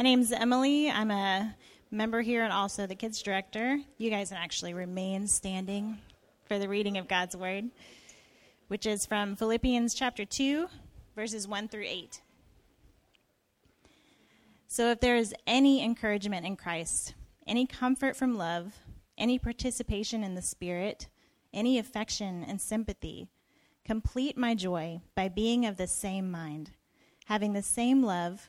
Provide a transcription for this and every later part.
My name's Emily. I'm a member here and also the kids director. You guys can actually remain standing for the reading of God's word, which is from Philippians chapter 2, verses 1 through 8. So if there is any encouragement in Christ, any comfort from love, any participation in the Spirit, any affection and sympathy, complete my joy by being of the same mind, having the same love,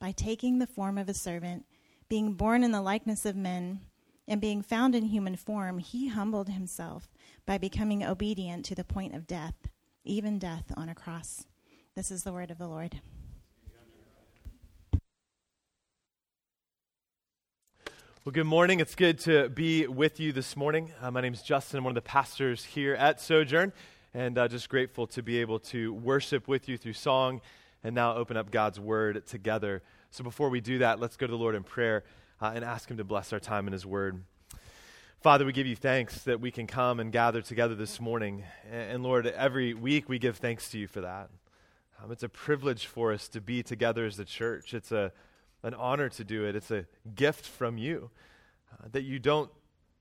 by taking the form of a servant, being born in the likeness of men and being found in human form, he humbled himself by becoming obedient to the point of death, even death on a cross. This is the word of the Lord. Well, good morning. It's good to be with you this morning. Uh, my name is Justin. I'm one of the pastors here at Sojourn, and uh, just grateful to be able to worship with you through song and now open up God's Word together. So, before we do that, let's go to the Lord in prayer uh, and ask Him to bless our time in His Word. Father, we give you thanks that we can come and gather together this morning. And, Lord, every week we give thanks to you for that. Um, it's a privilege for us to be together as a church. It's a, an honor to do it. It's a gift from you uh, that you don't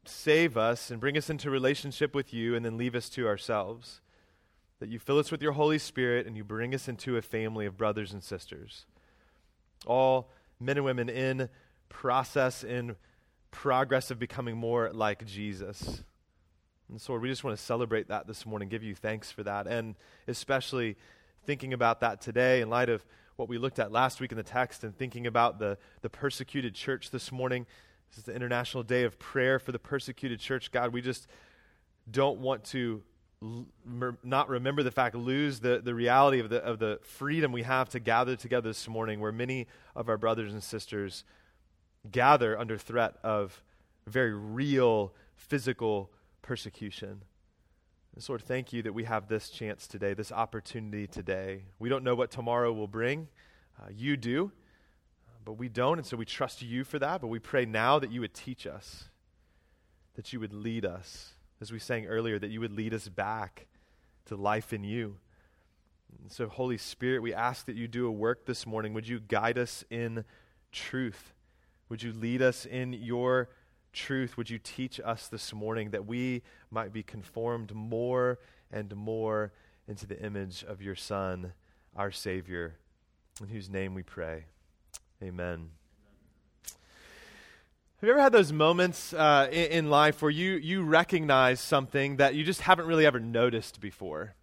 save us and bring us into relationship with you and then leave us to ourselves. That you fill us with your Holy Spirit and you bring us into a family of brothers and sisters. All men and women in process, in progress of becoming more like Jesus. And so, we just want to celebrate that this morning, give you thanks for that, and especially thinking about that today in light of what we looked at last week in the text and thinking about the, the persecuted church this morning. This is the International Day of Prayer for the Persecuted Church. God, we just don't want to not remember the fact, lose the, the reality of the, of the freedom we have to gather together this morning, where many of our brothers and sisters gather under threat of very real physical persecution. And so, Lord, thank you that we have this chance today, this opportunity today. We don't know what tomorrow will bring. Uh, you do, but we don't, and so we trust you for that. But we pray now that you would teach us, that you would lead us, as we sang earlier, that you would lead us back to life in you. And so, Holy Spirit, we ask that you do a work this morning. Would you guide us in truth? Would you lead us in your truth? Would you teach us this morning that we might be conformed more and more into the image of your Son, our Savior, in whose name we pray? Amen. Have you ever had those moments uh, in, in life where you, you recognize something that you just haven't really ever noticed before?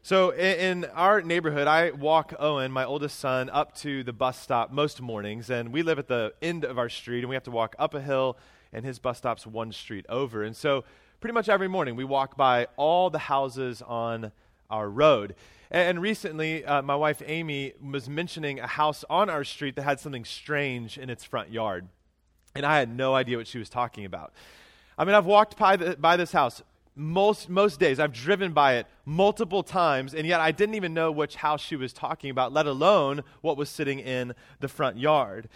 So in, in, our neighborhood, I walk Owen, my oldest son, up to the bus stop most mornings, and we live at the end of our street, and we have to walk up a hill, and his bus stop's one street over. And so pretty much every morning we walk by all the houses on our road. And, and recently, uh, my wife Amy was mentioning a house on our street that had something strange in its front yard, and I had no idea what she was talking about. I mean, I've walked by, the, by this house most, most days. I've driven by it multiple times, and yet I didn't even know which house she was talking about, let alone what was sitting in the front yard.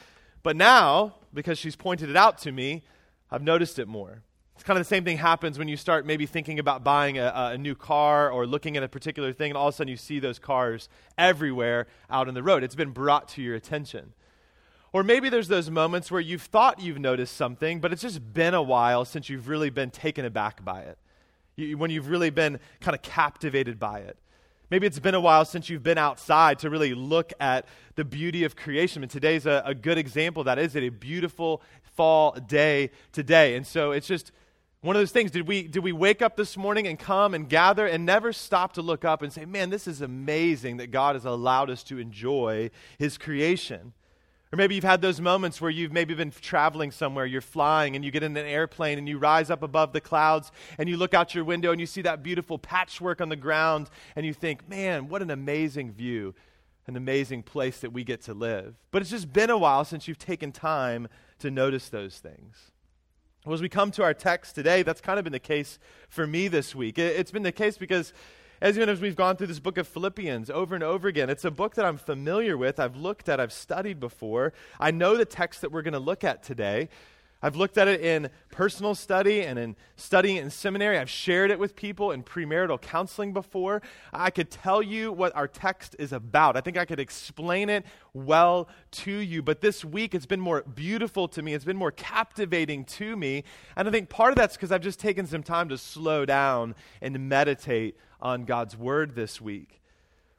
But now, because she's pointed it out to me, I've noticed it more. It's kind of the same thing happens when you start maybe thinking about buying a, a, new car or looking at a particular thing, and all of a sudden you see those cars everywhere out on the road. It's been brought to your attention. Or maybe there's those moments where you've thought you've noticed something, but it's just been a while since you've really been taken aback by it you, when you've really been kind of captivated by it. Maybe it's been a while since you've been outside to really look at the beauty of creation. And today's a, a good example that is it a beautiful fall day today. And so it's just one of those things. Did we, did we wake up this morning and come and gather and never stop to look up and say, man, this is amazing that God has allowed us to enjoy his creation? Or maybe you've had those moments where you've maybe been traveling somewhere, you're flying, and you get in an airplane and you rise up above the clouds and you look out your window and you see that beautiful patchwork on the ground and you think, man, what an amazing view an amazing place that we get to live. But it's just been a while since you've taken time to notice those things. Well, as we come to our text today, that's kind of been the case for me this week. It's been the case because as even as we've gone through this book of Philippians over and over again, it's a book that I'm familiar with, I've looked at, I've studied before. I know the text that we're going to look at today. I've looked at it in personal study and in studying it in seminary. I've shared it with people in premarital counseling before. I could tell you what our text is about. I think I could explain it well to you. But this week, it's been more beautiful to me, it's been more captivating to me. And I think part of that's because I've just taken some time to slow down and meditate on God's word this week.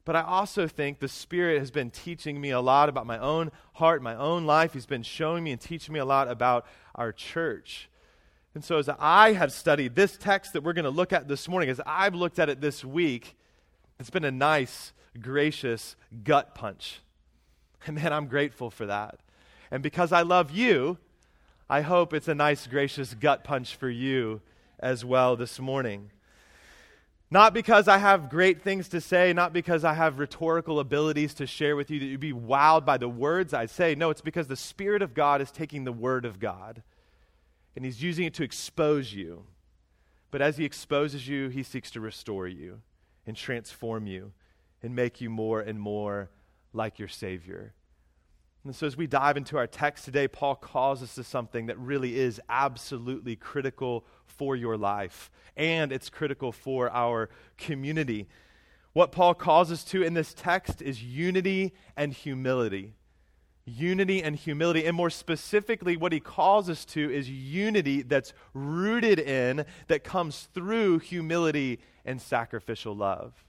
But I also think the Spirit has been teaching me a lot about my own heart, my own life. He's been showing me and teaching me a lot about our church. And so, as I have studied this text that we're going to look at this morning, as I've looked at it this week, it's been a nice, gracious gut punch. And man, I'm grateful for that. And because I love you, I hope it's a nice, gracious gut punch for you as well this morning. Not because I have great things to say, not because I have rhetorical abilities to share with you that you'd be wowed by the words I say. No, it's because the Spirit of God is taking the Word of God and He's using it to expose you. But as He exposes you, He seeks to restore you and transform you and make you more and more like your Savior. And so, as we dive into our text today, Paul calls us to something that really is absolutely critical for your life, and it's critical for our community. What Paul calls us to in this text is unity and humility. Unity and humility. And more specifically, what he calls us to is unity that's rooted in, that comes through humility and sacrificial love.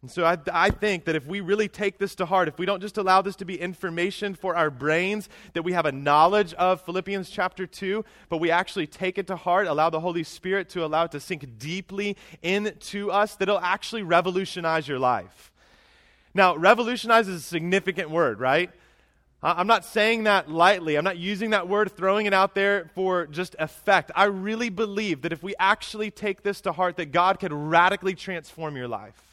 And so I, I, think that if we really take this to heart, if we don't just allow this to be information for our brains, that we have a knowledge of Philippians chapter 2, but we actually take it to heart, allow the Holy Spirit to allow it to sink deeply into us, that it'll actually revolutionize your life. Now, revolutionize is a significant word, right? I'm not saying that lightly. I'm not using that word, throwing it out there for just effect. I really believe that if we actually take this to heart, that God could radically transform your life.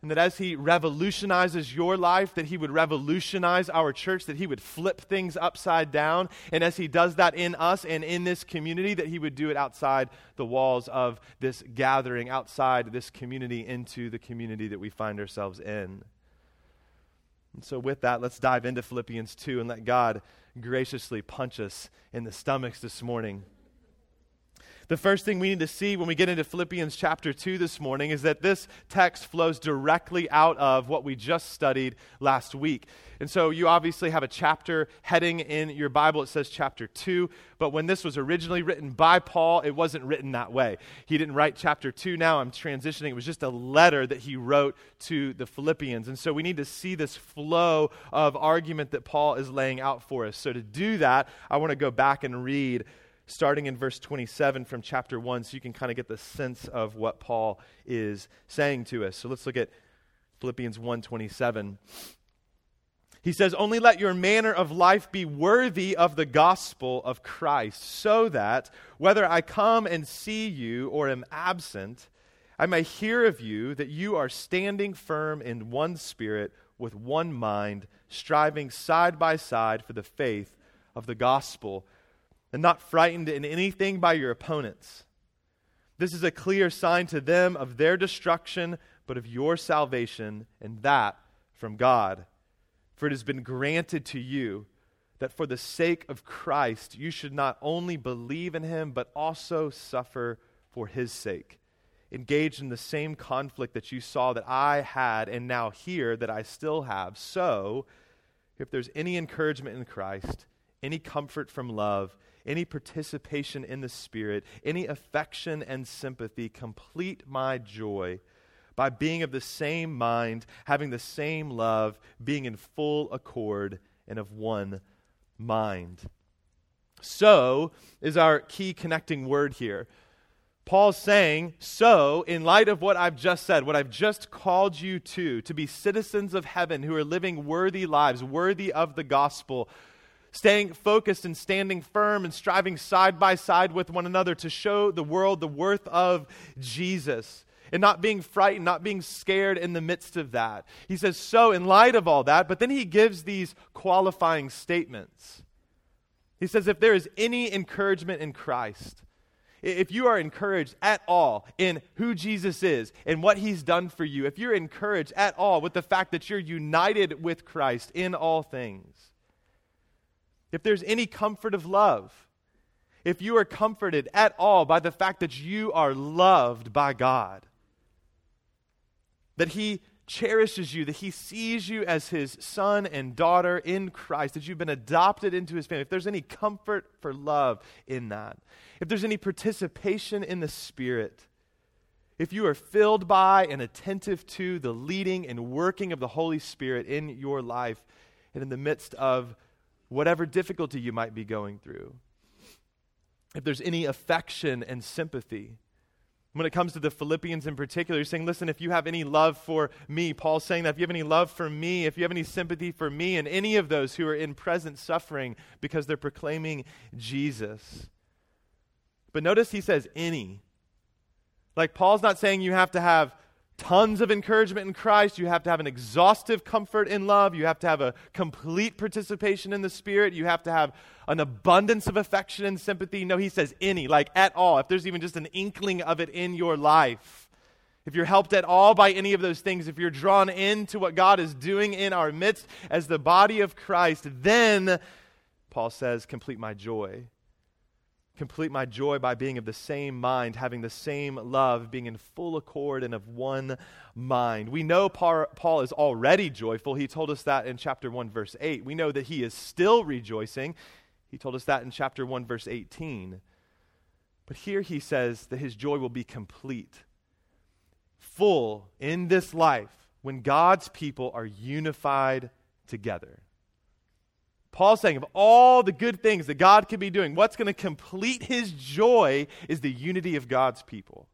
And that as he revolutionizes your life, that he would revolutionize our church, that he would flip things upside down. And as he does that in us and in this community, that he would do it outside the walls of this gathering, outside this community, into the community that we find ourselves in. And so, with that, let's dive into Philippians 2 and let God graciously punch us in the stomachs this morning. The first thing we need to see when we get into Philippians chapter 2 this morning is that this text flows directly out of what we just studied last week. And so you obviously have a chapter heading in your Bible. It says chapter 2. But when this was originally written by Paul, it wasn't written that way. He didn't write chapter 2. Now I'm transitioning. It was just a letter that he wrote to the Philippians. And so we need to see this flow of argument that Paul is laying out for us. So to do that, I want to go back and read starting in verse 27 from chapter 1 so you can kind of get the sense of what Paul is saying to us. So let's look at Philippians 1:27. He says, "Only let your manner of life be worthy of the gospel of Christ, so that whether I come and see you or am absent, I may hear of you that you are standing firm in one spirit with one mind, striving side by side for the faith of the gospel." And not frightened in anything by your opponents. This is a clear sign to them of their destruction, but of your salvation, and that from God. For it has been granted to you that for the sake of Christ you should not only believe in him, but also suffer for his sake. Engaged in the same conflict that you saw that I had, and now hear that I still have. So, if there's any encouragement in Christ, any comfort from love, any participation in the Spirit, any affection and sympathy, complete my joy by being of the same mind, having the same love, being in full accord and of one mind. So is our key connecting word here. Paul's saying, So, in light of what I've just said, what I've just called you to, to be citizens of heaven who are living worthy lives, worthy of the gospel, staying focused and standing firm and striving side by side with one another to show the world the worth of Jesus. and not being frightened, not being scared in the midst of that. He says, so in light of all that, but then he gives these qualifying statements. He says, if there is any encouragement in Christ, if you are encouraged at all in who Jesus is and what he's done for you, if you're encouraged at all with the fact that you're united with Christ in all things, if there's any comfort of love, if you are comforted at all by the fact that you are loved by God, that He cherishes you, that He sees you as His son and daughter in Christ, that you've been adopted into His family, if there's any comfort for love in that, if there's any participation in the Spirit, if you are filled by and attentive to the leading and working of the Holy Spirit in your life and in the midst of whatever difficulty you might be going through, if there's any affection and sympathy. When it comes to the Philippians in particular, he's saying, listen, if you have any love for me, Paul's saying that if you have any love for me, if you have any sympathy for me and any of those who are in present suffering because they're proclaiming Jesus. But notice he says any. Like Paul's not saying you have to have tons of encouragement in Christ. You have to have an exhaustive comfort in love. You have to have a complete participation in the Spirit. You have to have an abundance of affection and sympathy. No, he says any, like at all. If there's even just an inkling of it in your life, if you're helped at all by any of those things, if you're drawn into what God is doing in our midst as the body of Christ, then, Paul says, complete my joy complete my joy by being of the same mind, having the same love, being in full accord and of one mind. We know Paul is already joyful. He told us that in chapter 1, verse 8. We know that he is still rejoicing. He told us that in chapter 1, verse 18. But here he says that his joy will be complete, full in this life when God's people are unified together. Paul's saying, of all the good things that God could be doing, what's going to complete his joy is the unity of God's people.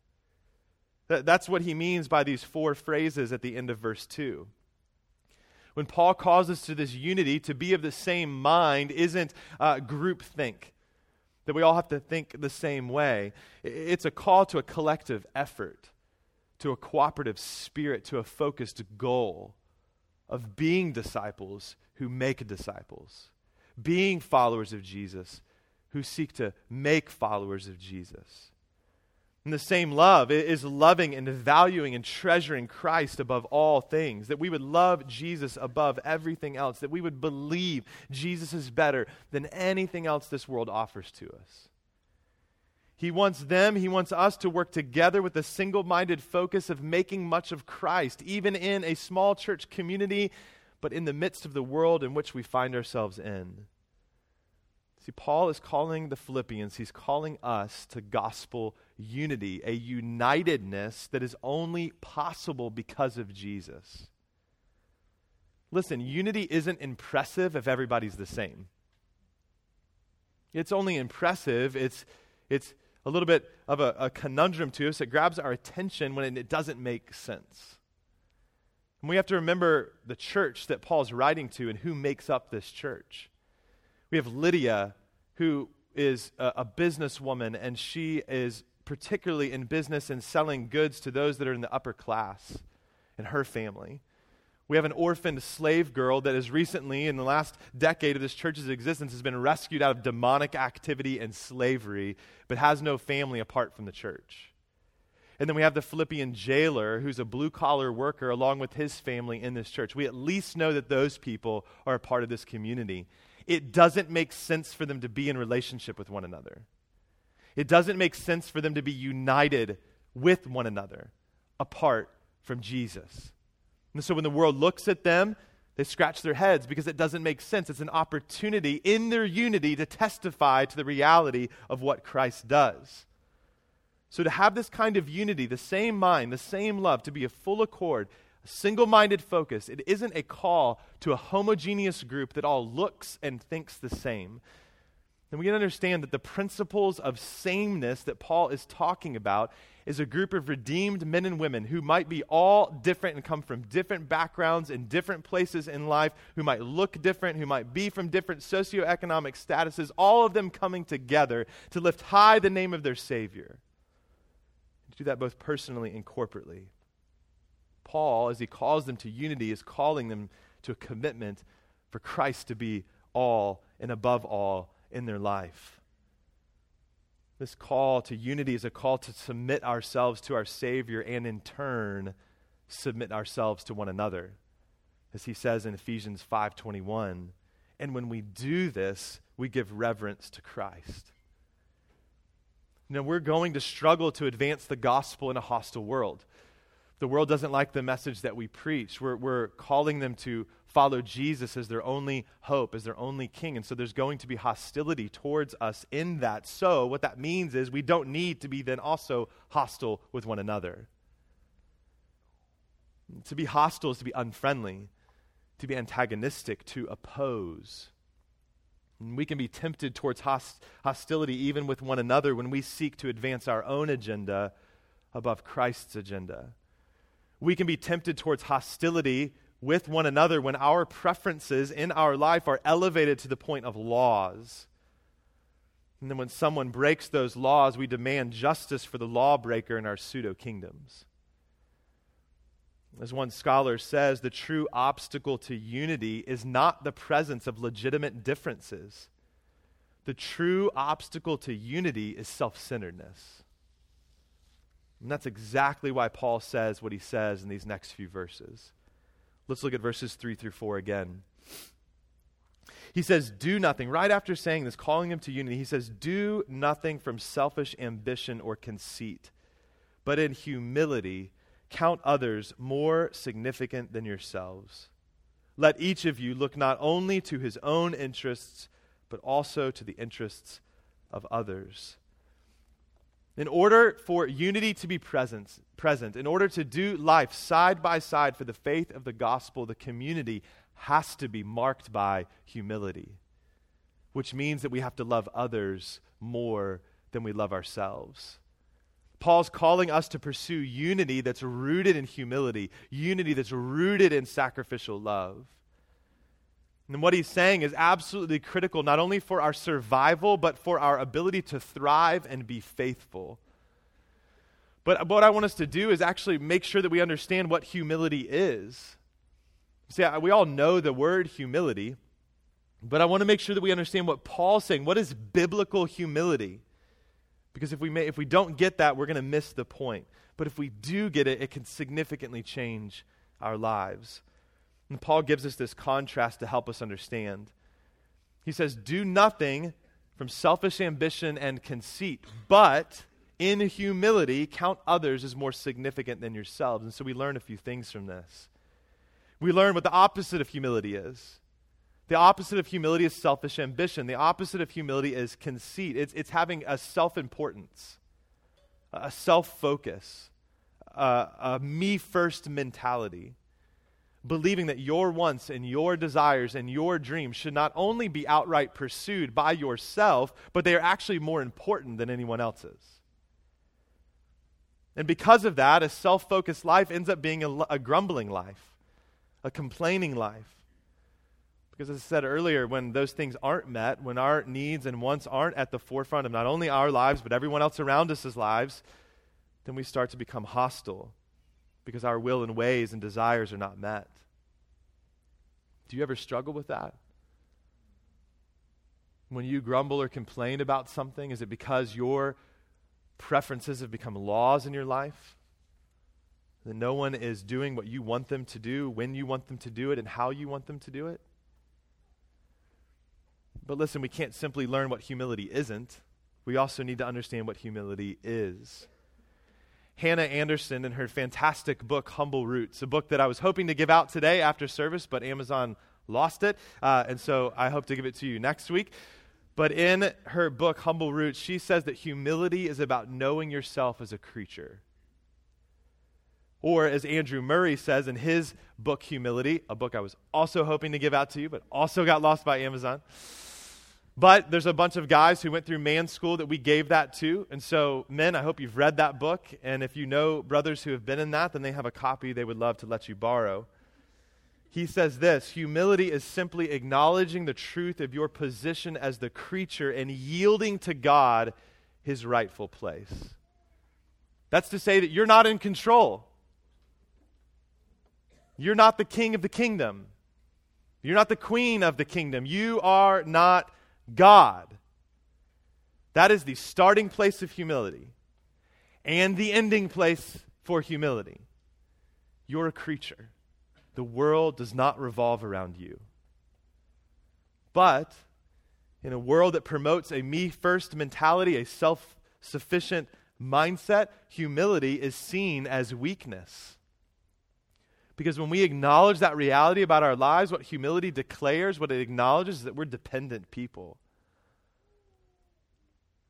that's what he means by these four phrases at the end of verse 2. When Paul calls us to this unity, to be of the same mind isn't uh, group think, that we all have to think the same way. It's a call to a collective effort, to a cooperative spirit, to a focused goal of being disciples who make disciples, being followers of Jesus who seek to make followers of Jesus. And the same love is loving and valuing and treasuring Christ above all things. That we would love Jesus above everything else. That we would believe Jesus is better than anything else this world offers to us. He wants them, he wants us to work together with a single minded focus of making much of Christ, even in a small church community but in the midst of the world in which we find ourselves in. See, Paul is calling the Philippians, he's calling us to gospel unity, a unitedness that is only possible because of Jesus. Listen, unity isn't impressive if everybody's the same. It's only impressive, it's, it's a little bit of a, a conundrum to us. It grabs our attention when it doesn't make sense. And we have to remember the church that Paul's writing to and who makes up this church. We have Lydia, who is a, a businesswoman, and she is particularly in business and selling goods to those that are in the upper class and her family. We have an orphaned slave girl that has recently, in the last decade of this church's existence, has been rescued out of demonic activity and slavery, but has no family apart from the church. And then we have the Philippian jailer who's a blue collar worker along with his family in this church. We at least know that those people are a part of this community. It doesn't make sense for them to be in relationship with one another. It doesn't make sense for them to be united with one another apart from Jesus. And so when the world looks at them, they scratch their heads because it doesn't make sense. It's an opportunity in their unity to testify to the reality of what Christ does. So, to have this kind of unity, the same mind, the same love, to be a full accord, a single minded focus, it isn't a call to a homogeneous group that all looks and thinks the same. And we can understand that the principles of sameness that Paul is talking about is a group of redeemed men and women who might be all different and come from different backgrounds and different places in life, who might look different, who might be from different socioeconomic statuses, all of them coming together to lift high the name of their Savior To Do that both personally and corporately. Paul, as he calls them to unity, is calling them to a commitment for Christ to be all and above all in their life. This call to unity is a call to submit ourselves to our Savior and in turn submit ourselves to one another. As he says in Ephesians 5:21, and when we do this, we give reverence to Christ. Know, we're going to struggle to advance the gospel in a hostile world. The world doesn't like the message that we preach. We're, we're calling them to follow Jesus as their only hope, as their only king. And so there's going to be hostility towards us in that. So, what that means is we don't need to be then also hostile with one another. To be hostile is to be unfriendly, to be antagonistic, to oppose. And we can be tempted towards host- hostility even with one another when we seek to advance our own agenda above Christ's agenda. We can be tempted towards hostility with one another when our preferences in our life are elevated to the point of laws. And then when someone breaks those laws, we demand justice for the lawbreaker in our pseudo kingdoms. As one scholar says, the true obstacle to unity is not the presence of legitimate differences. The true obstacle to unity is self centeredness. And that's exactly why Paul says what he says in these next few verses. Let's look at verses 3 through 4 again. He says, Do nothing. Right after saying this, calling him to unity, he says, Do nothing from selfish ambition or conceit, but in humility count others more significant than yourselves. Let each of you look not only to his own interests, but also to the interests of others. In order for unity to be present, present, in order to do life side by side for the faith of the gospel, the community has to be marked by humility, which means that we have to love others more than we love ourselves. Paul's calling us to pursue unity that's rooted in humility, unity that's rooted in sacrificial love. And what he's saying is absolutely critical, not only for our survival, but for our ability to thrive and be faithful. But what I want us to do is actually make sure that we understand what humility is. See, we all know the word humility, but I want to make sure that we understand what Paul's saying. What is biblical humility? Because if we, may, if we don't get that, we're going to miss the point. But if we do get it, it can significantly change our lives. And Paul gives us this contrast to help us understand. He says, Do nothing from selfish ambition and conceit, but in humility count others as more significant than yourselves. And so we learn a few things from this. We learn what the opposite of humility is. The opposite of humility is selfish ambition. The opposite of humility is conceit. It's, it's having a self importance, a self focus, a, a me first mentality believing that your wants and your desires and your dreams should not only be outright pursued by yourself, but they are actually more important than anyone else's. And because of that, a self focused life ends up being a, a, grumbling life, a complaining life. Because as I said earlier, when those things aren't met, when our needs and wants aren't at the forefront of not only our lives, but everyone else around us' lives, then we start to become hostile because our will and ways and desires are not met. Do you ever struggle with that? When you grumble or complain about something, is it because your preferences have become laws in your life? That no one is doing what you want them to do, when you want them to do it, and how you want them to do it? But listen, we can't simply learn what humility isn't. We also need to understand what humility is. Hannah Anderson in her fantastic book, Humble Roots, a book that I was hoping to give out today after service, but Amazon lost it. Uh, and so I hope to give it to you next week. But in her book, Humble Roots, she says that humility is about knowing yourself as a creature. Or, as Andrew Murray says in his book, Humility, a book I was also hoping to give out to you, but also got lost by Amazon. But there's a bunch of guys who went through man school that we gave that to. And so, men, I hope you've read that book. And if you know brothers who have been in that, then they have a copy they would love to let you borrow. He says this humility is simply acknowledging the truth of your position as the creature and yielding to God his rightful place. That's to say that you're not in control. You're not the king of the kingdom. You're not the queen of the kingdom. You are not God. That is the starting place of humility and the ending place for humility. You're a creature. The world does not revolve around you. But in a world that promotes a me first mentality, a self sufficient mindset, humility is seen as weakness. Because when we acknowledge that reality about our lives, what humility declares, what it acknowledges, is that we're dependent people.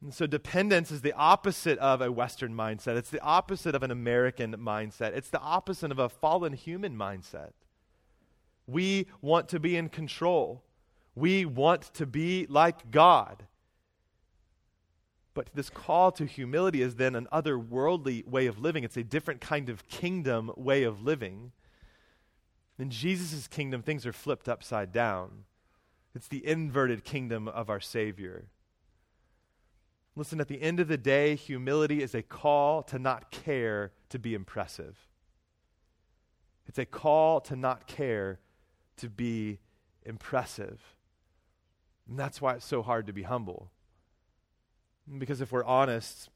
And so, dependence is the opposite of a Western mindset. It's the opposite of an American mindset. It's the opposite of a fallen human mindset. We want to be in control, we want to be like God. But this call to humility is then an otherworldly way of living. It's a different kind of kingdom way of living. In Jesus' kingdom, things are flipped upside down. It's the inverted kingdom of our Savior. Listen, at the end of the day, humility is a call to not care to be impressive. It's a call to not care to be impressive. And that's why it's so hard to be humble. Because if we're honest,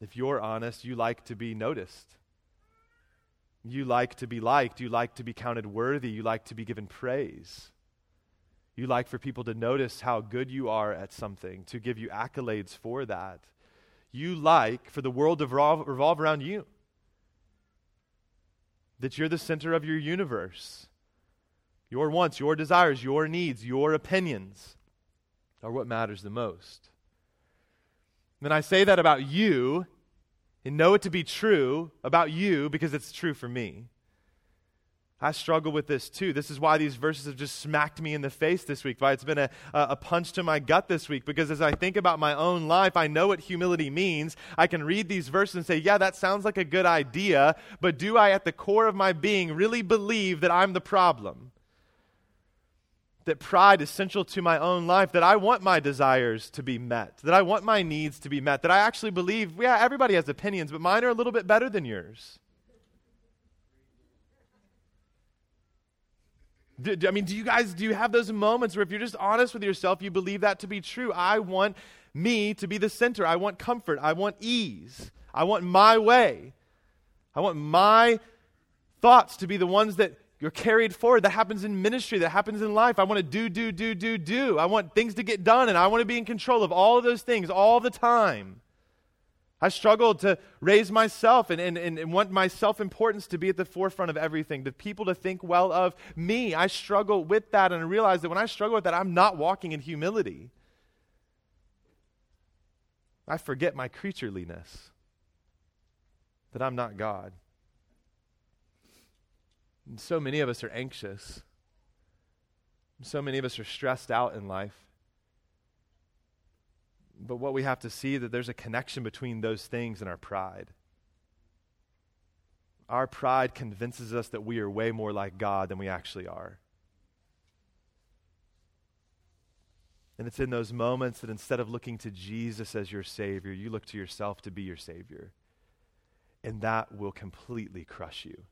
if you're honest, you like to be noticed. You like to be liked. You like to be counted worthy. You like to be given praise. You like for people to notice how good you are at something, to give you accolades for that. You like for the world to revolve, revolve around you, that you're the center of your universe. Your wants, your desires, your needs, your opinions are what matters the most. Then I say that about you and know it to be true about you because it's true for me. I struggle with this too. This is why these verses have just smacked me in the face this week, why it's been a, a punch to my gut this week. Because as I think about my own life, I know what humility means. I can read these verses and say, yeah, that sounds like a good idea, but do I, at the core of my being, really believe that I'm the problem? That pride is central to my own life, that I want my desires to be met, that I want my needs to be met, that I actually believe, yeah, everybody has opinions, but mine are a little bit better than yours. Do, I mean, do you guys, do you have those moments where if you're just honest with yourself, you believe that to be true? I want me to be the center. I want comfort. I want ease. I want my way. I want my thoughts to be the ones that you're carried forward. That happens in ministry, that happens in life. I want to do, do, do, do, do. I want things to get done, and I want to be in control of all of those things all the time. I struggle to raise myself and, and, and want my self importance to be at the forefront of everything, the people to think well of me. I struggle with that, and I realize that when I struggle with that, I'm not walking in humility. I forget my creatureliness, that I'm not God. And so many of us are anxious. So many of us are stressed out in life. But what we have to see that there's a connection between those things and our pride. Our pride convinces us that we are way more like God than we actually are. And it's in those moments that instead of looking to Jesus as your Savior, you look to yourself to be your Savior. And that will completely crush you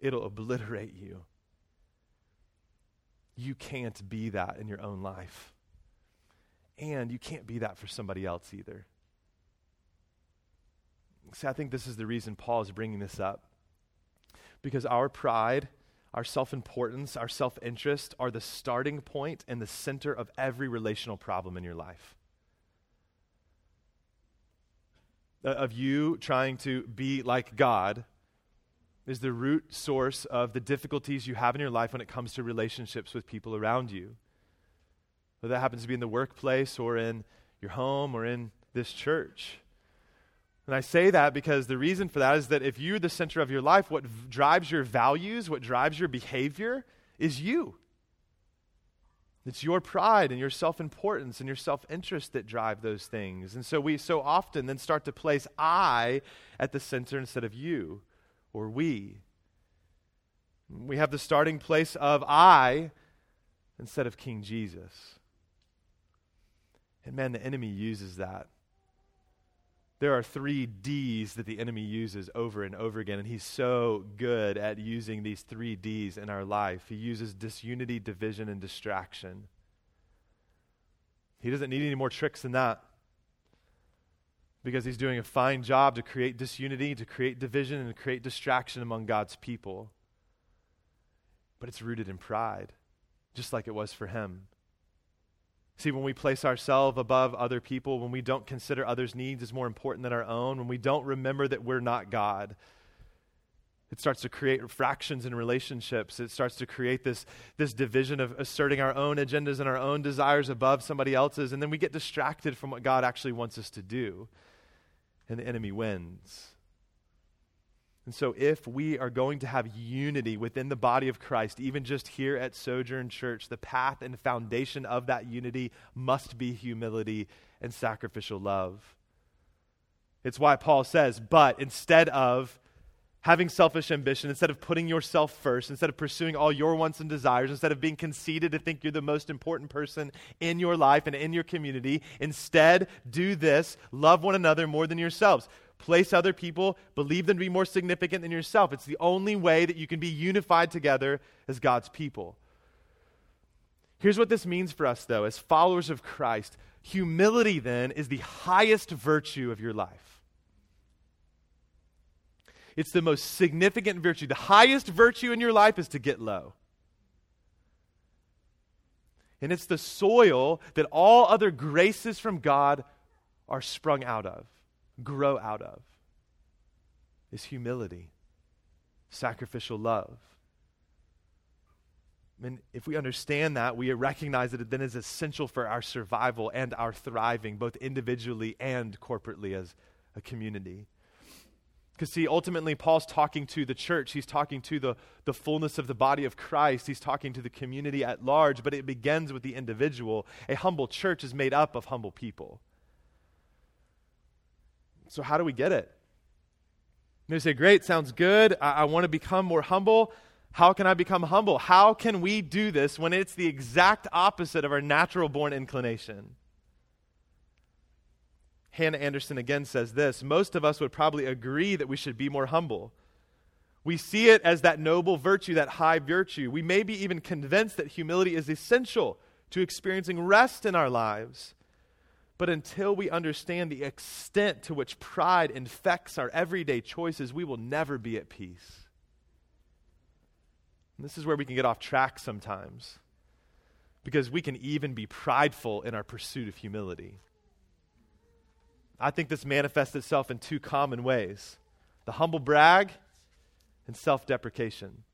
it'll obliterate you. You can't be that in your own life. And you can't be that for somebody else either. See, I think this is the reason Paul is bringing this up. Because our pride, our self importance, our self interest are the starting point and the center of every relational problem in your life. Uh, of you trying to be like God is the root source of the difficulties you have in your life when it comes to relationships with people around you. Whether that happens to be in the workplace or in your home or in this church. And I say that because the reason for that is that if you're the center of your life, what v- drives your values, what drives your behavior is you. It's your pride and your self importance and your self interest that drive those things. And so we so often then start to place I at the center instead of you or we. We have the starting place of I instead of King Jesus. And man, the enemy uses that. there are three D's that the enemy uses over and over again, and he's so good at using these three D's in our life. He uses disunity, division, and distraction. He doesn't need any more tricks than that because he's doing a fine job to create disunity, to create division, and to create distraction among God's people. But it's rooted in pride, just like it was for him. See, when we place ourselves above other people, when we don't consider others' needs as more important than our own, when we don't remember that we're not God, it starts to create fractions in relationships. It starts to create this, this division of asserting our own agendas and our own desires above somebody else's. And then we get distracted from what God actually wants us to do. And the enemy wins. And so, if we are going to have unity within the body of Christ, even just here at Sojourn Church, the path and foundation of that unity must be humility and sacrificial love. It's why Paul says, but instead of having selfish ambition, instead of putting yourself first, instead of pursuing all your wants and desires, instead of being conceited to think you're the most important person in your life and in your community, instead do this love one another more than yourselves place other people, believe them to be more significant than yourself. It's the only way that you can be unified together as God's people. Here's what this means for us, though, as followers of Christ. Humility, then, is the highest virtue of your life. It's the most significant virtue. The highest virtue in your life is to get low. And it's the soil that all other graces from God are sprung out of grow out of is humility, sacrificial love. And if we understand that, we recognize that it then is essential for our survival and our thriving, both individually and corporately as a community. Because, see, ultimately, Paul's talking to the church. He's talking to the, the fullness of the body of Christ. He's talking to the community at large, but it begins with the individual. A humble church is made up of humble people. So, how do we get it? They say, Great, sounds good. I, I want to become more humble. How can I become humble? How can we do this when it's the exact opposite of our natural born inclination? Hannah Anderson again says this Most of us would probably agree that we should be more humble. We see it as that noble virtue, that high virtue. We may be even convinced that humility is essential to experiencing rest in our lives. But until we understand the extent to which pride infects our everyday choices, we will never be at peace. And this is where we can get off track sometimes, because we can even be prideful in our pursuit of humility. I think this manifests itself in two common ways the humble brag and self deprecation.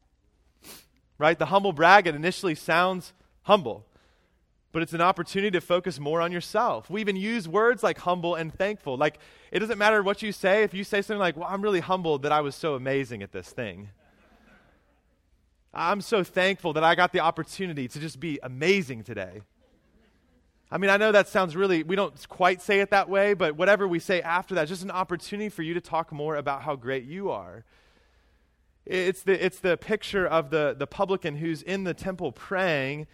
Right? The humble brag, it initially sounds humble but it's an opportunity to focus more on yourself. We even use words like humble and thankful. Like, it doesn't matter what you say. If you say something like, Well, I'm really humbled that I was so amazing at this thing. I'm so thankful that I got the opportunity to just be amazing today. I mean, I know that sounds really, we don't quite say it that way, but whatever we say after that, just an opportunity for you to talk more about how great you are. It's the, it's the picture of the, the publican who's in the temple praying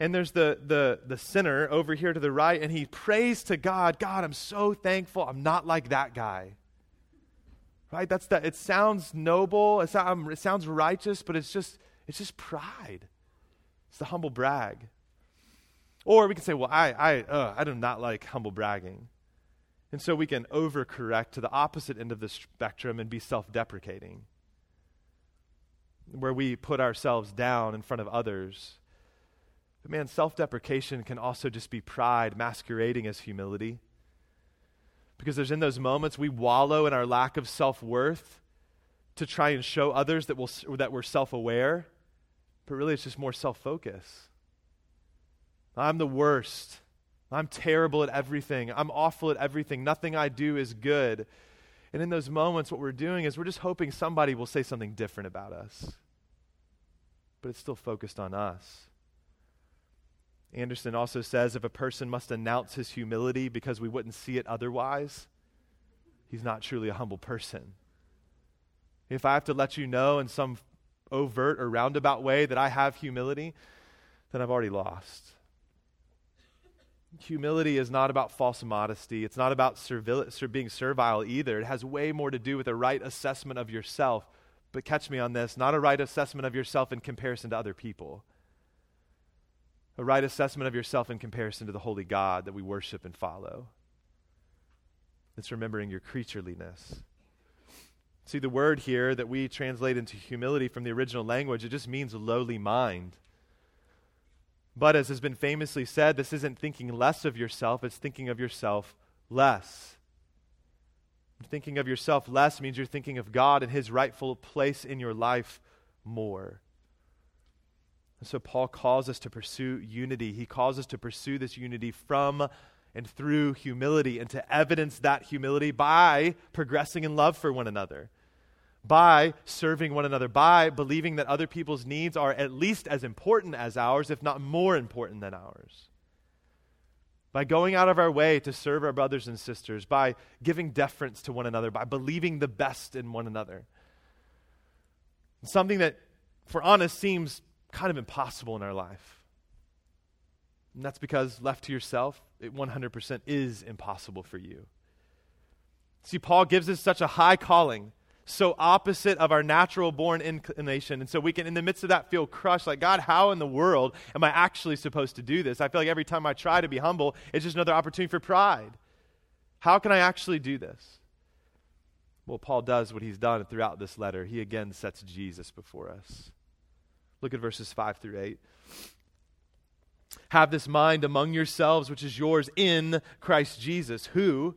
and there's the, the, the sinner over here to the right, and he prays to God, God, I'm so thankful I'm not like that guy. Right? That's the, It sounds noble, it, um, it sounds righteous, but it's just, it's just pride. It's the humble brag. Or we can say, well, I, I, uh, I do not like humble bragging. And so we can overcorrect to the opposite end of the spectrum and be self deprecating, where we put ourselves down in front of others but man, self deprecation can also just be pride masquerading as humility. Because there's in those moments we wallow in our lack of self worth to try and show others that, we'll, that we're self aware, but really it's just more self focus. I'm the worst. I'm terrible at everything. I'm awful at everything. Nothing I do is good. And in those moments, what we're doing is we're just hoping somebody will say something different about us. But it's still focused on us. Anderson also says if a person must announce his humility because we wouldn't see it otherwise, he's not truly a humble person. If I have to let you know in some overt or roundabout way that I have humility, then I've already lost. Humility is not about false modesty. It's not about servil- being servile either. It has way more to do with a right assessment of yourself. But catch me on this not a right assessment of yourself in comparison to other people, a right assessment of yourself in comparison to the holy God that we worship and follow. It's remembering your creatureliness. See, the word here that we translate into humility from the original language, it just means lowly mind. But as has been famously said, this isn't thinking less of yourself, it's thinking of yourself less. Thinking of yourself less means you're thinking of God and His rightful place in your life more. And so Paul calls us to pursue unity. He calls us to pursue this unity from and through humility and to evidence that humility by progressing in love for one another by serving one another, by believing that other people's needs are at least as important as ours, if not more important than ours. By going out of our way to serve our brothers and sisters, by giving deference to one another, by believing the best in one another. Something that, for honest, seems kind of impossible in our life. And that's because, left to yourself, it 100% is impossible for you. See, Paul gives us such a high calling so opposite of our natural born inclination. And so we can, in the midst of that, feel crushed like, God, how in the world am I actually supposed to do this? I feel like every time I try to be humble, it's just another opportunity for pride. How can I actually do this? Well, Paul does what he's done throughout this letter. He again sets Jesus before us. Look at verses 5 through 8. Have this mind among yourselves, which is yours in Christ Jesus, who,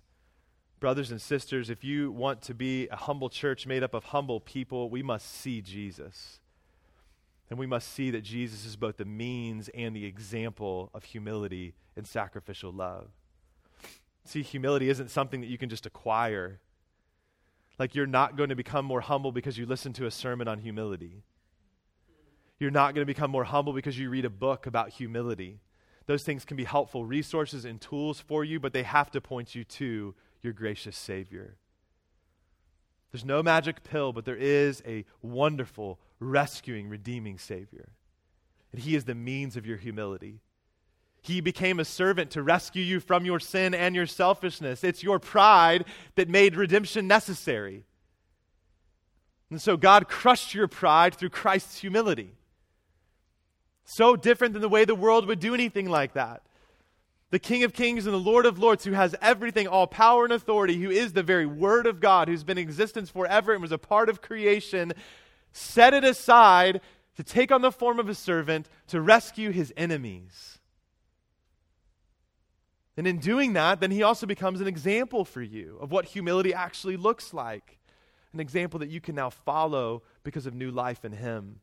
Brothers and sisters, if you want to be a humble church made up of humble people, we must see Jesus. And we must see that Jesus is both the means and the example of humility and sacrificial love. See, humility isn't something that you can just acquire. Like, you're not going to become more humble because you listen to a sermon on humility. You're not going to become more humble because you read a book about humility. Those things can be helpful resources and tools for you, but they have to point you to your gracious Savior. There's no magic pill, but there is a wonderful, rescuing, redeeming Savior. And He is the means of your humility. He became a servant to rescue you from your sin and your selfishness. It's your pride that made redemption necessary. And so God crushed your pride through Christ's humility. So different than the way the world would do anything like that the King of Kings and the Lord of Lords, who has everything, all power and authority, who is the very Word of God, who's been in existence forever and was a part of creation, set it aside to take on the form of a servant to rescue his enemies. And in doing that, then he also becomes an example for you of what humility actually looks like. An example that you can now follow because of new life in him.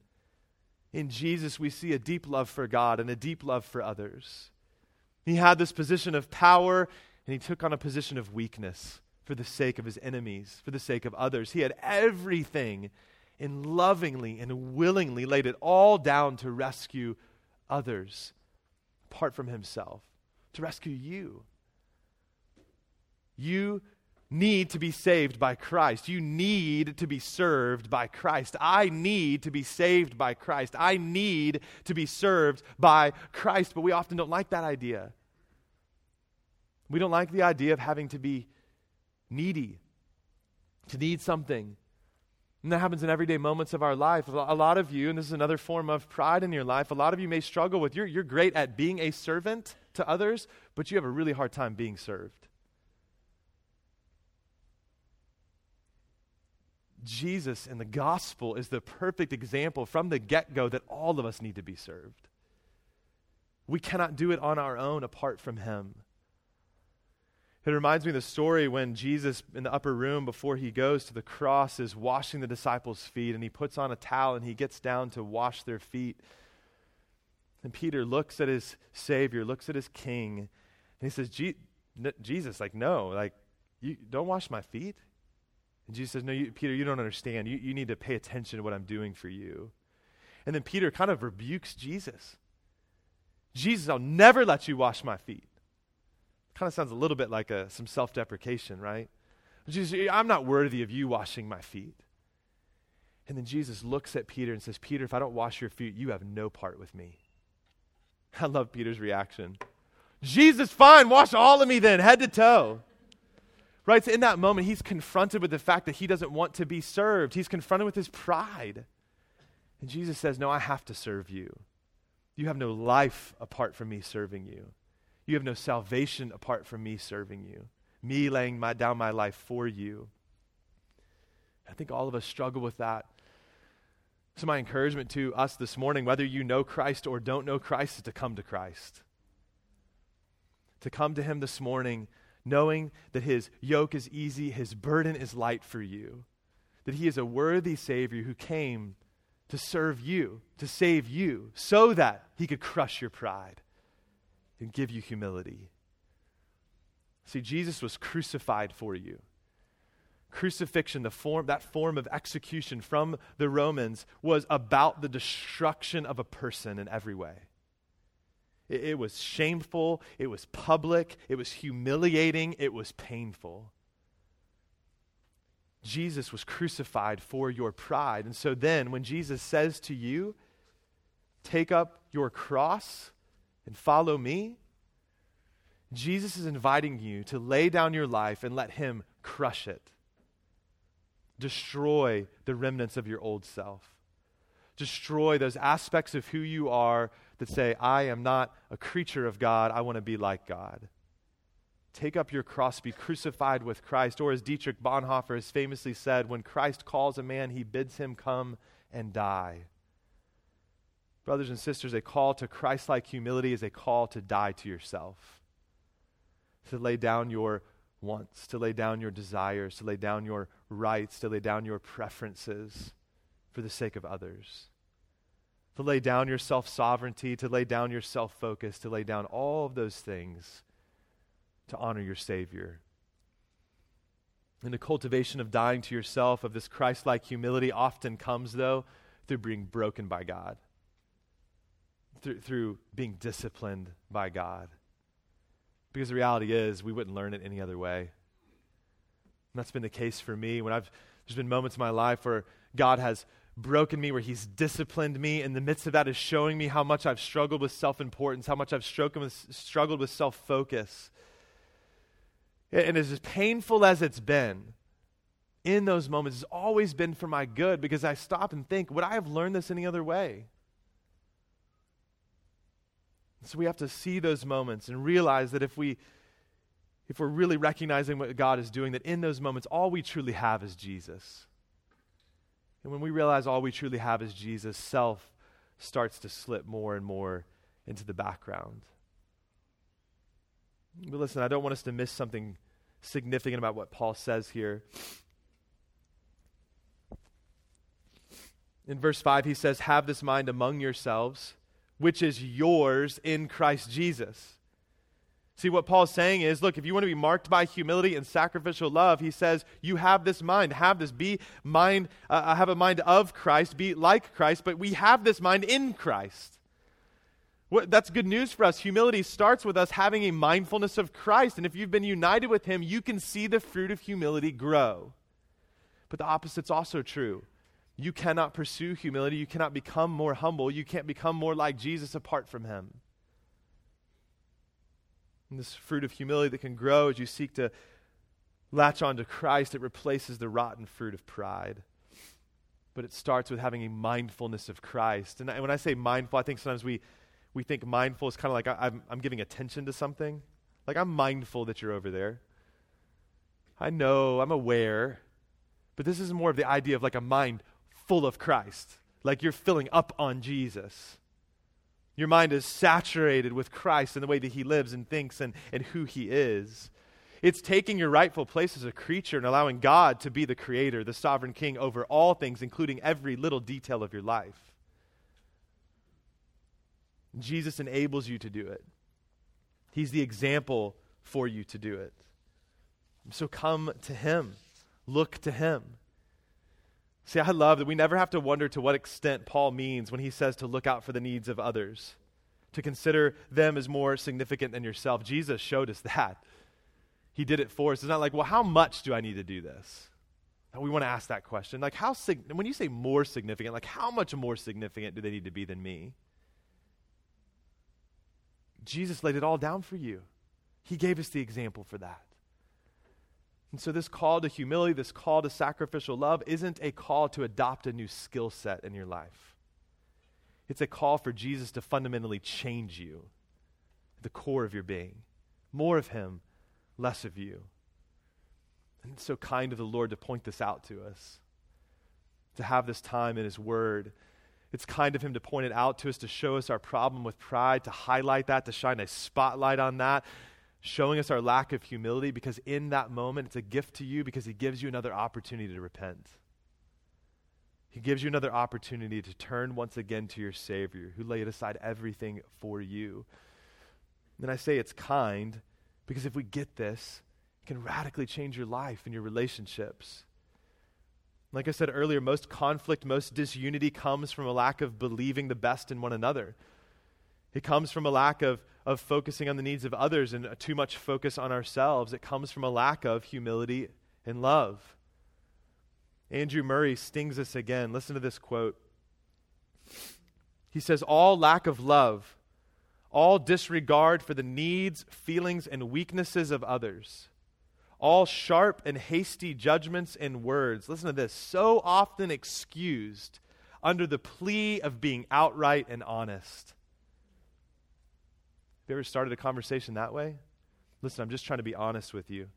In Jesus, we see a deep love for God and a deep love for others. He had this position of power, and he took on a position of weakness for the sake of his enemies, for the sake of others. He had everything and lovingly and willingly laid it all down to rescue others apart from himself, to rescue you. You need to be saved by Christ. You need to be served by Christ. I need to be saved by Christ. I need to be served by Christ. But we often don't like that idea. We don't like the idea of having to be needy, to need something. And that happens in everyday moments of our life. A lot of you, and this is another form of pride in your life, a lot of you may struggle with you're, you're great at being a servant to others, but you have a really hard time being served. Jesus in the gospel is the perfect example from the get go that all of us need to be served. We cannot do it on our own apart from Him. It reminds me of the story when Jesus, in the upper room before he goes to the cross, is washing the disciples' feet, and he puts on a towel and he gets down to wash their feet. And Peter looks at his Savior, looks at his King, and he says, Jesus, like, no, like, you don't wash my feet. And Jesus says, No, you, Peter, you don't understand. You, you need to pay attention to what I'm doing for you. And then Peter kind of rebukes Jesus. Jesus, I'll never let you wash my feet. Kind of sounds a little bit like a, some self deprecation, right? Jesus, I'm not worthy of you washing my feet. And then Jesus looks at Peter and says, Peter, if I don't wash your feet, you have no part with me. I love Peter's reaction. Jesus, fine, wash all of me then, head to toe. Right? So in that moment, he's confronted with the fact that he doesn't want to be served. He's confronted with his pride. And Jesus says, No, I have to serve you. You have no life apart from me serving you. You have no salvation apart from me serving you, me laying my, down my life for you. I think all of us struggle with that. So, my encouragement to us this morning, whether you know Christ or don't know Christ, is to come to Christ. To come to Him this morning, knowing that His yoke is easy, His burden is light for you, that He is a worthy Savior who came to serve you, to save you, so that He could crush your pride and give you humility. See, Jesus was crucified for you. Crucifixion, the form, that form of execution from the Romans, was about the destruction of a person in every way. It, it was shameful, it was public, it was humiliating, it was painful. Jesus was crucified for your pride. And so then, when Jesus says to you, Take up your cross and follow me, Jesus is inviting you to lay down your life and let Him crush it destroy the remnants of your old self. Destroy those aspects of who you are that say, I am not a creature of God, I want to be like God. Take up your cross, be crucified with Christ. Or as Dietrich Bonhoeffer has famously said, when Christ calls a man, he bids him come and die. Brothers and sisters, a call to Christ like humility is a call to die to yourself, to lay down your wants, to lay down your desires, to lay down your rights, to lay down your preferences for the sake of others, to lay down your self sovereignty, to lay down your self focus, to lay down all of those things to honor your Savior. And the cultivation of dying to yourself, of this Christ like humility, often comes, though, through being broken by God, through, through being disciplined by God. Because the reality is, we wouldn't learn it any other way. And that's been the case for me when I've, there's been moments in my life where God has broken me, where He's disciplined me. In the midst of that, is showing me how much I've struggled with self importance, how much I've struggled with, struggled with self focus. And as painful as it's been, in those moments, it's always been for my good because I stop and think, would I have learned this any other way? So we have to see those moments and realize that if we if we're really recognizing what God is doing, that in those moments all we truly have is Jesus. And when we realize all we truly have is Jesus, self starts to slip more and more into the background. But listen, I don't want us to miss something significant about what Paul says here. In verse 5, he says, Have this mind among yourselves which is yours in Christ Jesus. See, what Paul's saying is look, if you want to be marked by humility and sacrificial love, he says, you have this mind. Have this. Be mind, uh, have a mind of Christ. Be like Christ, but we have this mind in Christ. What, that's good news for us. Humility starts with us having a mindfulness of Christ. And if you've been united with him, you can see the fruit of humility grow. But the opposite's also true. You cannot pursue humility. You cannot become more humble. You can't become more like Jesus apart from him. And this fruit of humility that can grow as you seek to latch on to Christ, it replaces the rotten fruit of pride. But it starts with having a mindfulness of Christ. And when I say mindful, I think sometimes we, we think mindful is kind of like I, I'm, I'm giving attention to something. Like I'm mindful that you're over there. I know, I'm aware. But this is more of the idea of like a mind full of Christ, like you're filling up on Jesus. Your mind is saturated with Christ and the way that he lives and thinks and, and who he is. It's taking your rightful place as a creature and allowing God to be the creator, the sovereign king over all things, including every little detail of your life. Jesus enables you to do it. He's the example for you to do it. So come to him. Look to him. See, I love that we never have to wonder to what extent Paul means when he says to look out for the needs of others, to consider them as more significant than yourself. Jesus showed us that. He did it for us. It's not like, well, how much do I need to do this? we want to ask that question. Like, how, sig- when you say more significant, like, how much more significant do they need to be than me? Jesus laid it all down for you. He gave us the example for that. And so, this call to humility, this call to sacrificial love, isn't a call to adopt a new skill set in your life. It's a call for Jesus to fundamentally change you, the core of your being. More of Him, less of you. And it's so kind of the Lord to point this out to us, to have this time in His Word. It's kind of Him to point it out to us, to show us our problem with pride, to highlight that, to shine a spotlight on that, showing us our lack of humility because in that moment it's a gift to you because He gives you another opportunity to repent. He gives you another opportunity to turn once again to your Savior who laid aside everything for you. And I say it's kind because if we get this, it can radically change your life and your relationships. Like I said earlier, most conflict, most disunity comes from a lack of believing the best in one another. It comes from a lack of, of focusing on the needs of others and too much focus on ourselves. It comes from a lack of humility and love. Andrew Murray stings us again. Listen to this quote. He says, All lack of love, all disregard for the needs, feelings, and weaknesses of others, all sharp and hasty judgments and words, listen to this, so often excused under the plea of being outright and honest. You ever started a conversation that way? Listen, I'm just trying to be honest with you.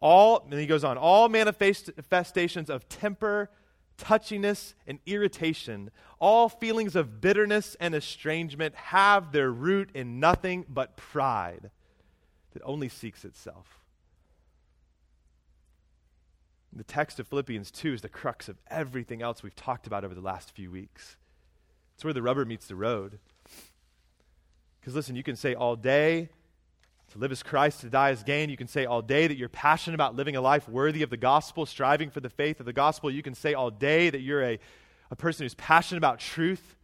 All, and he goes on, all manifestations of temper, touchiness, and irritation, all feelings of bitterness and estrangement have their root in nothing but pride that only seeks itself. The text of Philippians 2 is the crux of everything else we've talked about over the last few weeks. It's where the rubber meets the road. Because listen, you can say all day, to live as Christ, to die as gain. You can say all day that you're passionate about living a life worthy of the gospel, striving for the faith of the gospel. You can say all day that you're a, a person who's passionate about truth.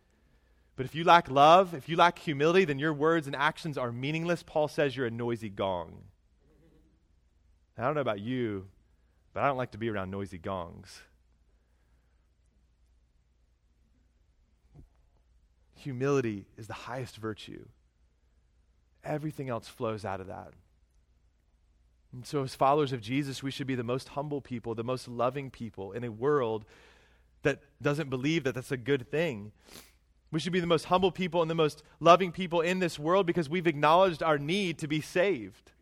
But if you lack love, if you lack humility, then your words and actions are meaningless. Paul says you're a noisy gong. I don't know about you, but I don't like to be around noisy gongs. Humility is the highest virtue. Everything else flows out of that. And so, as followers of Jesus, we should be the most humble people, the most loving people in a world that doesn't believe that that's a good thing. We should be the most humble people and the most loving people in this world because we've acknowledged our need to be saved.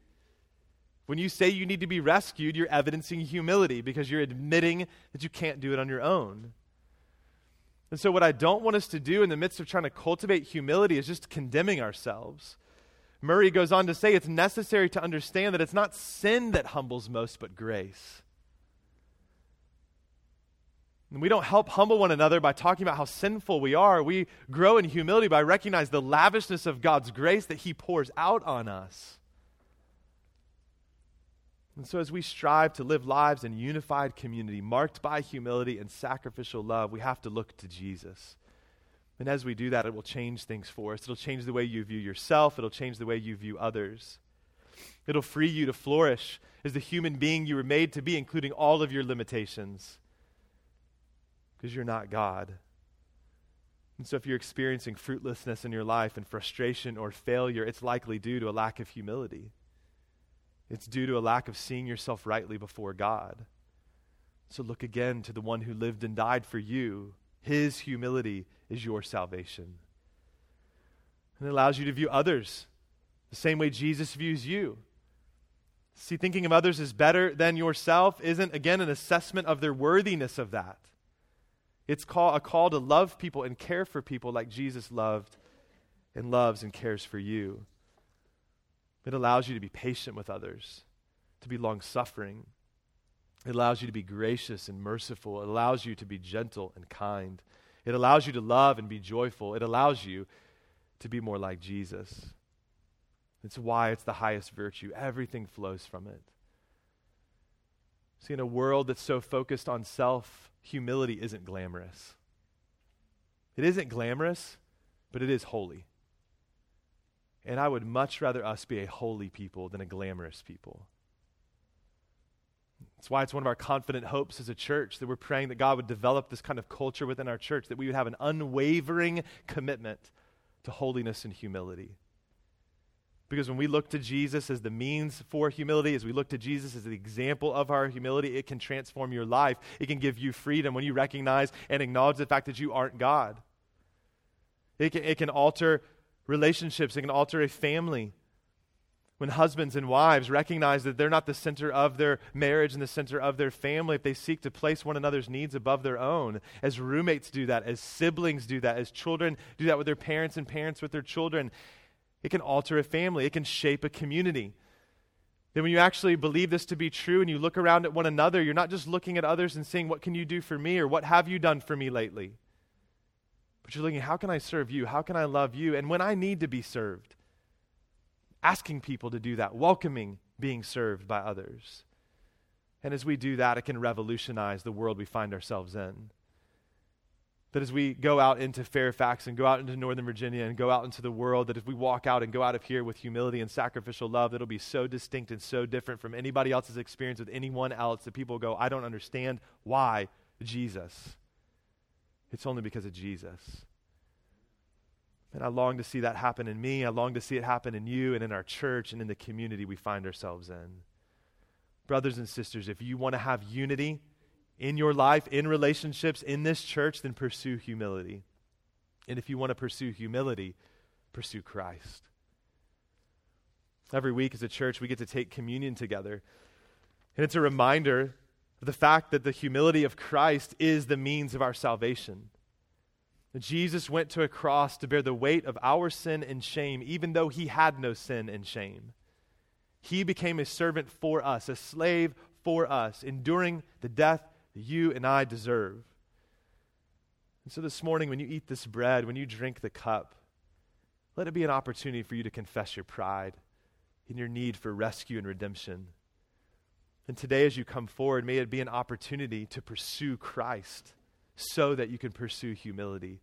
When you say you need to be rescued, you're evidencing humility because you're admitting that you can't do it on your own. And so, what I don't want us to do in the midst of trying to cultivate humility is just condemning ourselves. Murray goes on to say it's necessary to understand that it's not sin that humbles most, but grace. And we don't help humble one another by talking about how sinful we are. We grow in humility by recognizing the lavishness of God's grace that He pours out on us. And so, as we strive to live lives in unified community, marked by humility and sacrificial love, we have to look to Jesus. And as we do that, it will change things for us. It'll change the way you view yourself, it'll change the way you view others. It'll free you to flourish as the human being you were made to be, including all of your limitations, because you're not God. And so, if you're experiencing fruitlessness in your life and frustration or failure, it's likely due to a lack of humility. It's due to a lack of seeing yourself rightly before God. So, look again to the one who lived and died for you. His humility is your salvation. And it allows you to view others the same way Jesus views you. See, thinking of others as better than yourself isn't, again, an assessment of their worthiness of that. It's call, a call to love people and care for people like Jesus loved and loves and cares for you. It allows you to be patient with others, to be long suffering. It allows you to be gracious and merciful. It allows you to be gentle and kind. It allows you to love and be joyful. It allows you to be more like Jesus. It's why it's the highest virtue. Everything flows from it. See, in a world that's so focused on self, humility isn't glamorous. It isn't glamorous, but it is holy. And I would much rather us be a holy people than a glamorous people. That's why it's one of our confident hopes as a church that we're praying that God would develop this kind of culture within our church, that we would have an unwavering commitment to holiness and humility. Because when we look to Jesus as the means for humility, as we look to Jesus as the example of our humility, it can transform your life. It can give you freedom when you recognize and acknowledge the fact that you aren't God. It can, it can alter relationships, it can alter a family. When husbands and wives recognize that they're not the center of their marriage and the center of their family, if they seek to place one another's needs above their own, as roommates do that, as siblings do that, as children do that with their parents and parents with their children, it can alter a family, it can shape a community. Then, when you actually believe this to be true and you look around at one another, you're not just looking at others and saying, What can you do for me? or What have you done for me lately? But you're looking, How can I serve you? How can I love you? And when I need to be served, asking people to do that, welcoming being served by others. And as we do that, it can revolutionize the world we find ourselves in. That as we go out into Fairfax and go out into Northern Virginia and go out into the world, that if we walk out and go out of here with humility and sacrificial love, it'll be so distinct and so different from anybody else's experience with anyone else that people go, I don't understand why Jesus. It's only because of Jesus. And I long to see that happen in me. I long to see it happen in you and in our church and in the community we find ourselves in. Brothers and sisters, if you want to have unity, in your life, in relationships, in this church, then pursue humility. And if you want to pursue humility, pursue Christ. Every week as a church, we get to take communion together. And it's a reminder of the fact that the humility of Christ is the means of our salvation. Jesus went to a cross to bear the weight of our sin and shame, even though he had no sin and shame. He became a servant for us, a slave for us, enduring the death that you and I deserve. And so this morning, when you eat this bread, when you drink the cup, let it be an opportunity for you to confess your pride and your need for rescue and redemption. And today, as you come forward, may it be an opportunity to pursue Christ so that you can pursue humility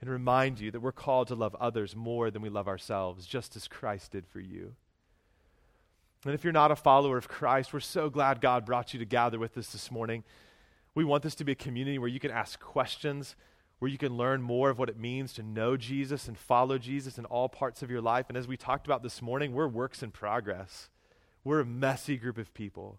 and remind you that we're called to love others more than we love ourselves, just as Christ did for you. And if you're not a follower of Christ, we're so glad God brought you to gather with us this morning. We want this to be a community where you can ask questions, where you can learn more of what it means to know Jesus and follow Jesus in all parts of your life. And as we talked about this morning, we're works in progress. We're a messy group of people.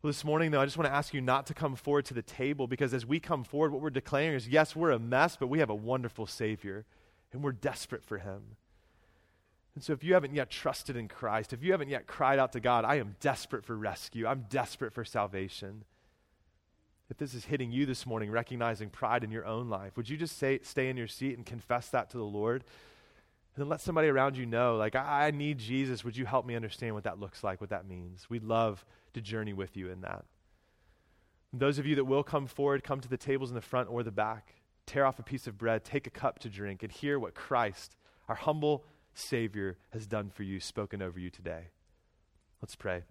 Well, this morning, though, I just want to ask you not to come forward to the table because as we come forward, what we're declaring is yes, we're a mess, but we have a wonderful Savior, and we're desperate for Him. And so, if you haven't yet trusted in Christ, if you haven't yet cried out to God, I am desperate for rescue, I'm desperate for salvation if this is hitting you this morning, recognizing pride in your own life, would you just say, stay in your seat and confess that to the Lord? And then let somebody around you know, like, I, I need Jesus. Would you help me understand what that looks like, what that means? We'd love to journey with you in that. Those of you that will come forward, come to the tables in the front or the back, tear off a piece of bread, take a cup to drink, and hear what Christ, our humble Savior, has done for you, spoken over you today. Let's pray.